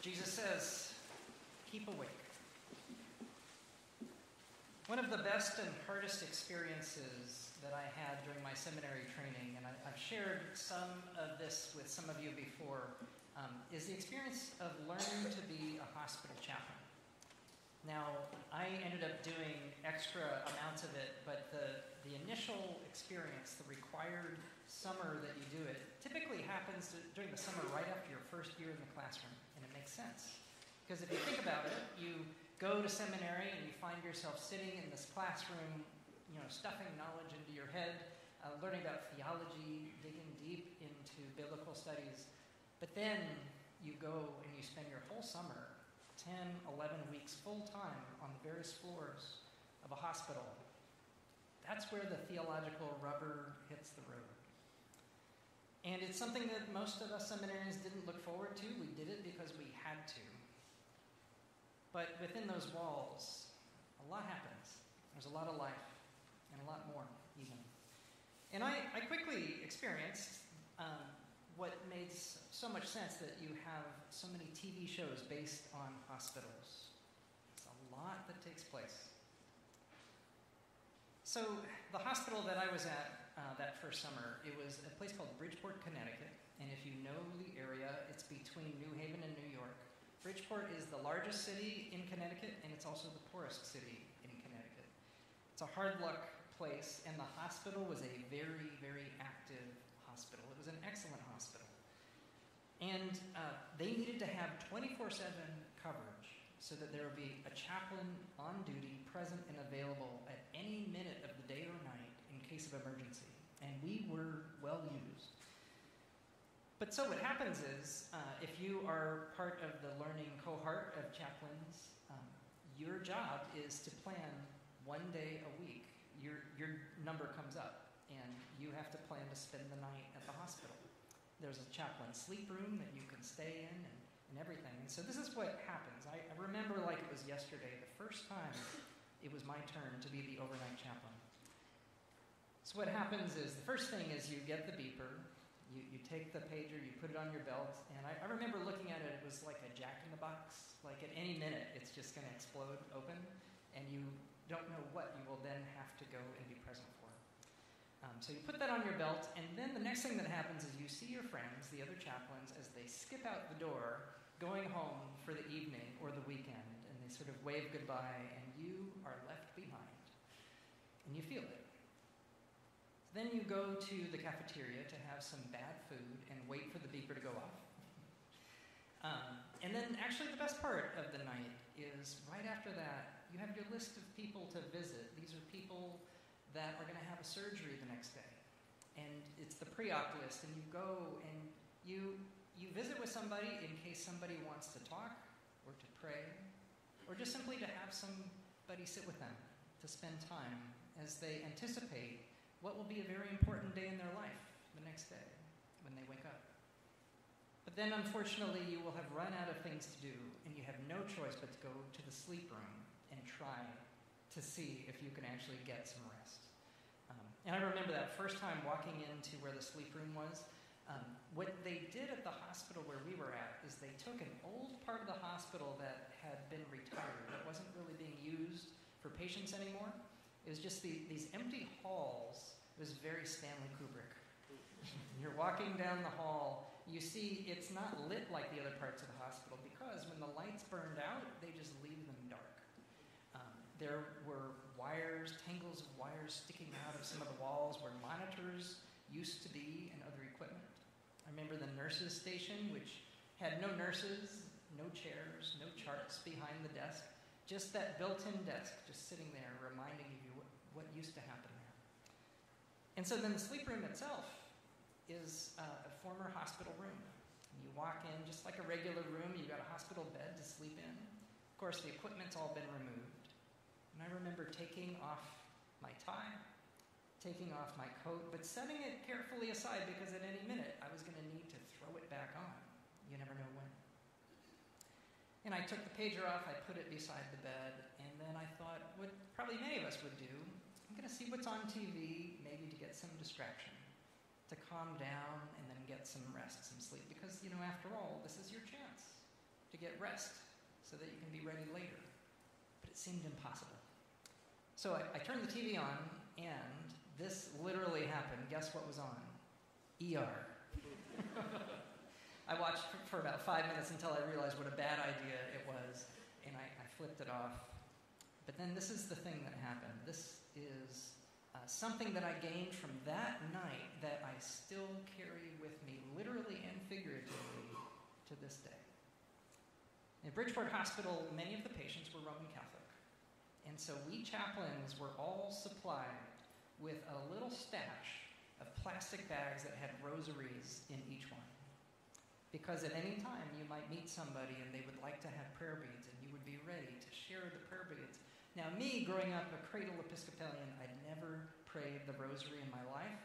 Jesus says, keep awake. One of the best and hardest experiences that I had during my seminary training, and I, have shared some of this with some of you before, um, is the experience of learning to be a hospital chaplain. Now, I ended up doing extra amounts of it, but the, the initial experience, the required summer that you do it, typically happens during the summer right after your first year in the classroom makes sense. Because if you think about it, you go to seminary and you find yourself sitting in this classroom, you know, stuffing knowledge into your head, uh, learning about theology, digging deep into biblical studies. But then you go and you spend your whole summer, 10, 11 weeks full time on the various floors of a hospital. That's where the theological rubber hits the road. And it's something that most of us seminarians didn't look forward to. We did it because we had to. But within those walls, a lot happens. There's a lot of life, and a lot more, even. And I, I quickly experienced um, what made so much sense that you have so many TV shows based on hospitals. It's a lot that takes place. So, the hospital that I was at uh, that first summer. It was a place called Bridgeport, Connecticut. And if you know the area, it's between New Haven and New York. Bridgeport is the largest city in Connecticut, and it's also the poorest city in Connecticut. It's a hard luck place, and the hospital was a very, very active hospital. It was an excellent hospital. And uh, they needed to have 24 7 coverage so that there would be a chaplain on duty, present and available at any minute of the day or night case of emergency, and we were well used. But so what happens is, uh, if you are part of the learning cohort of chaplains, um, your job is to plan one day a week. Your, your number comes up, and you have to plan to spend the night at the hospital. There's a chaplain sleep room that you can stay in and, and everything. And so this is what happens. I, I remember like it was yesterday, the first time it was my turn to be the overnight chaplain. So what happens is the first thing is you get the beeper, you, you take the pager, you put it on your belt, and I, I remember looking at it, it was like a jack in the box. Like at any minute, it's just going to explode open, and you don't know what you will then have to go and be present for. Um, so you put that on your belt, and then the next thing that happens is you see your friends, the other chaplains, as they skip out the door, going home for the evening or the weekend, and they sort of wave goodbye, and you are left behind. And you feel it. Then you go to the cafeteria to have some bad food and wait for the beeper to go off. Um, and then, actually, the best part of the night is right after that, you have your list of people to visit. These are people that are going to have a surgery the next day. And it's the pre op list, and you go and you, you visit with somebody in case somebody wants to talk or to pray, or just simply to have somebody sit with them to spend time as they anticipate what will be a very important day in their life the next day when they wake up. But then, unfortunately, you will have run out of things to do, and you have no choice but to go to the sleep room and try to see if you can actually get some rest. Um, and I remember that first time walking into where the sleep room was. Um, what they did at the hospital where we were at is they took an old part of the hospital that had been retired, that wasn't really being used for patients anymore, it was just the, these empty halls. It was very Stanley Kubrick. You're walking down the hall, you see it's not lit like the other parts of the hospital because when the lights burned out, they just leave them dark. Um, there were wires, tangles of wires sticking out of some of the walls where monitors used to be and other equipment. I remember the nurses' station, which had no nurses, no chairs, no charts behind the desk, just that built in desk just sitting there reminding you what used to happen there. And so then the sleep room itself is uh, a former hospital room. You walk in just like a regular room, you've got a hospital bed to sleep in. Of course, the equipment's all been removed. And I remember taking off my tie, taking off my coat, but setting it carefully aside because at any minute I was going to need to throw it back on. You never know when. And I took the pager off, I put it beside the bed, and then I thought what probably many of us would do I'm going to see what's on TV, maybe to get some distraction, to calm down, and then get some rest, some sleep. Because, you know, after all, this is your chance to get rest so that you can be ready later. But it seemed impossible. So I, I turned the TV on, and this literally happened. Guess what was on? ER. I watched for about five minutes until I realized what a bad idea it was, and I, I flipped it off. But then this is the thing that happened. This is uh, something that I gained from that night that I still carry with me, literally and figuratively, to this day. In Bridgeport Hospital, many of the patients were Roman Catholic. And so we chaplains were all supplied with a little stash of plastic bags that had rosaries in each one. Because at any time you might meet somebody and they would like to have prayer beads and you would be ready to share the prayer beads. Now, me growing up a cradle Episcopalian, I'd never prayed the rosary in my life,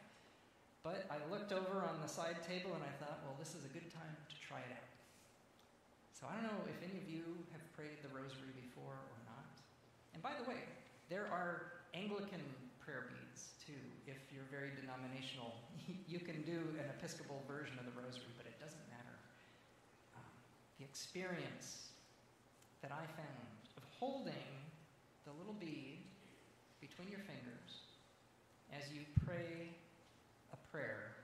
but I looked over on the side table and I thought, well, this is a good time to try it out. So I don't know if any of you have prayed the rosary before or not. And by the way, there are Anglican prayer beads too. If you're very denominational, you can do an Episcopal version of the rosary, but it doesn't matter. Um, the experience that I found of holding the little bead between your fingers as you pray a prayer.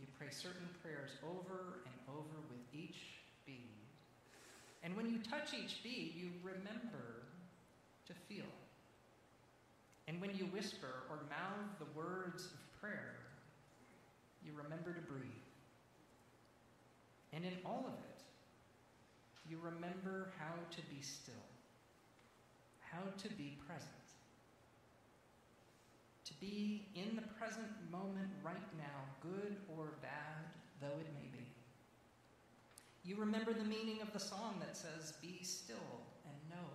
You pray certain prayers over and over with each bead. And when you touch each bead, you remember to feel. And when you whisper or mouth the words of prayer, you remember to breathe. And in all of it, you remember how to be still, how to be present. To be in the present moment right now, good or bad though it may be. You remember the meaning of the song that says, Be still and know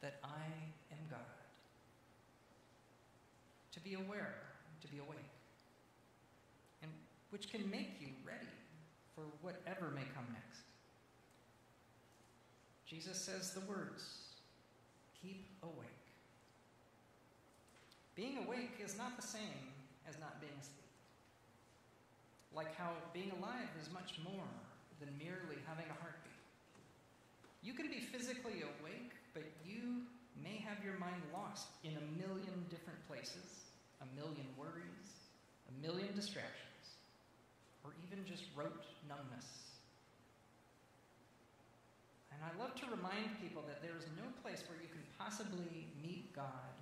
that I am God to be aware, to be awake, and which can make you ready for whatever may come next. Jesus says the words, keep awake. Being awake is not the same as not being asleep. Like how being alive is much more than merely having a heartbeat. You can be physically awake, but you may have your mind lost in a million different places a million worries, a million distractions, or even just rote numbness. And I love to remind people that there is no place where you can possibly meet God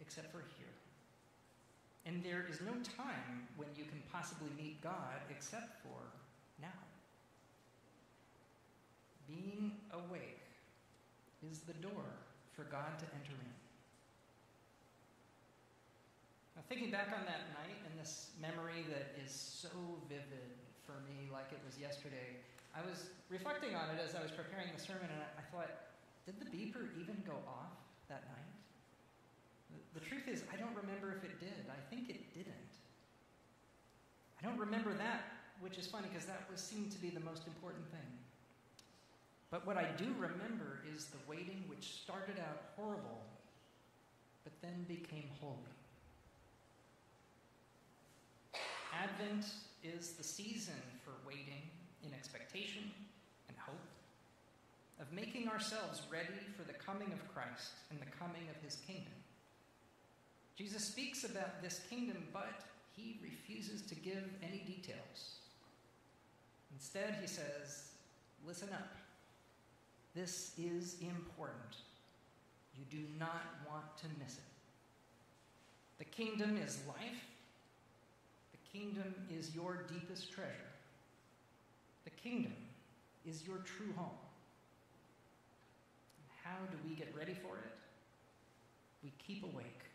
except for here. And there is no time when you can possibly meet God except for now. Being awake is the door for God to enter in. Now, thinking back on that night and this memory that is so vivid for me, like it was yesterday, I was reflecting on it as I was preparing the sermon, and I, thought, did the beeper even go off that night? The, truth is, I don't remember if it did. I think it didn't. I don't remember that, which is funny because that was seemed to be the most important thing. But what I do remember is the waiting, which started out horrible, but then became holy. Advent is the season for waiting in expectation and hope, of making ourselves ready for the coming of Christ and the coming of his kingdom. Jesus speaks about this kingdom, but he refuses to give any details. Instead, he says, Listen up. This is important. You do not want to miss it. The kingdom is life the kingdom is your deepest treasure. The kingdom is your true home. How do we get ready for it? We keep awake.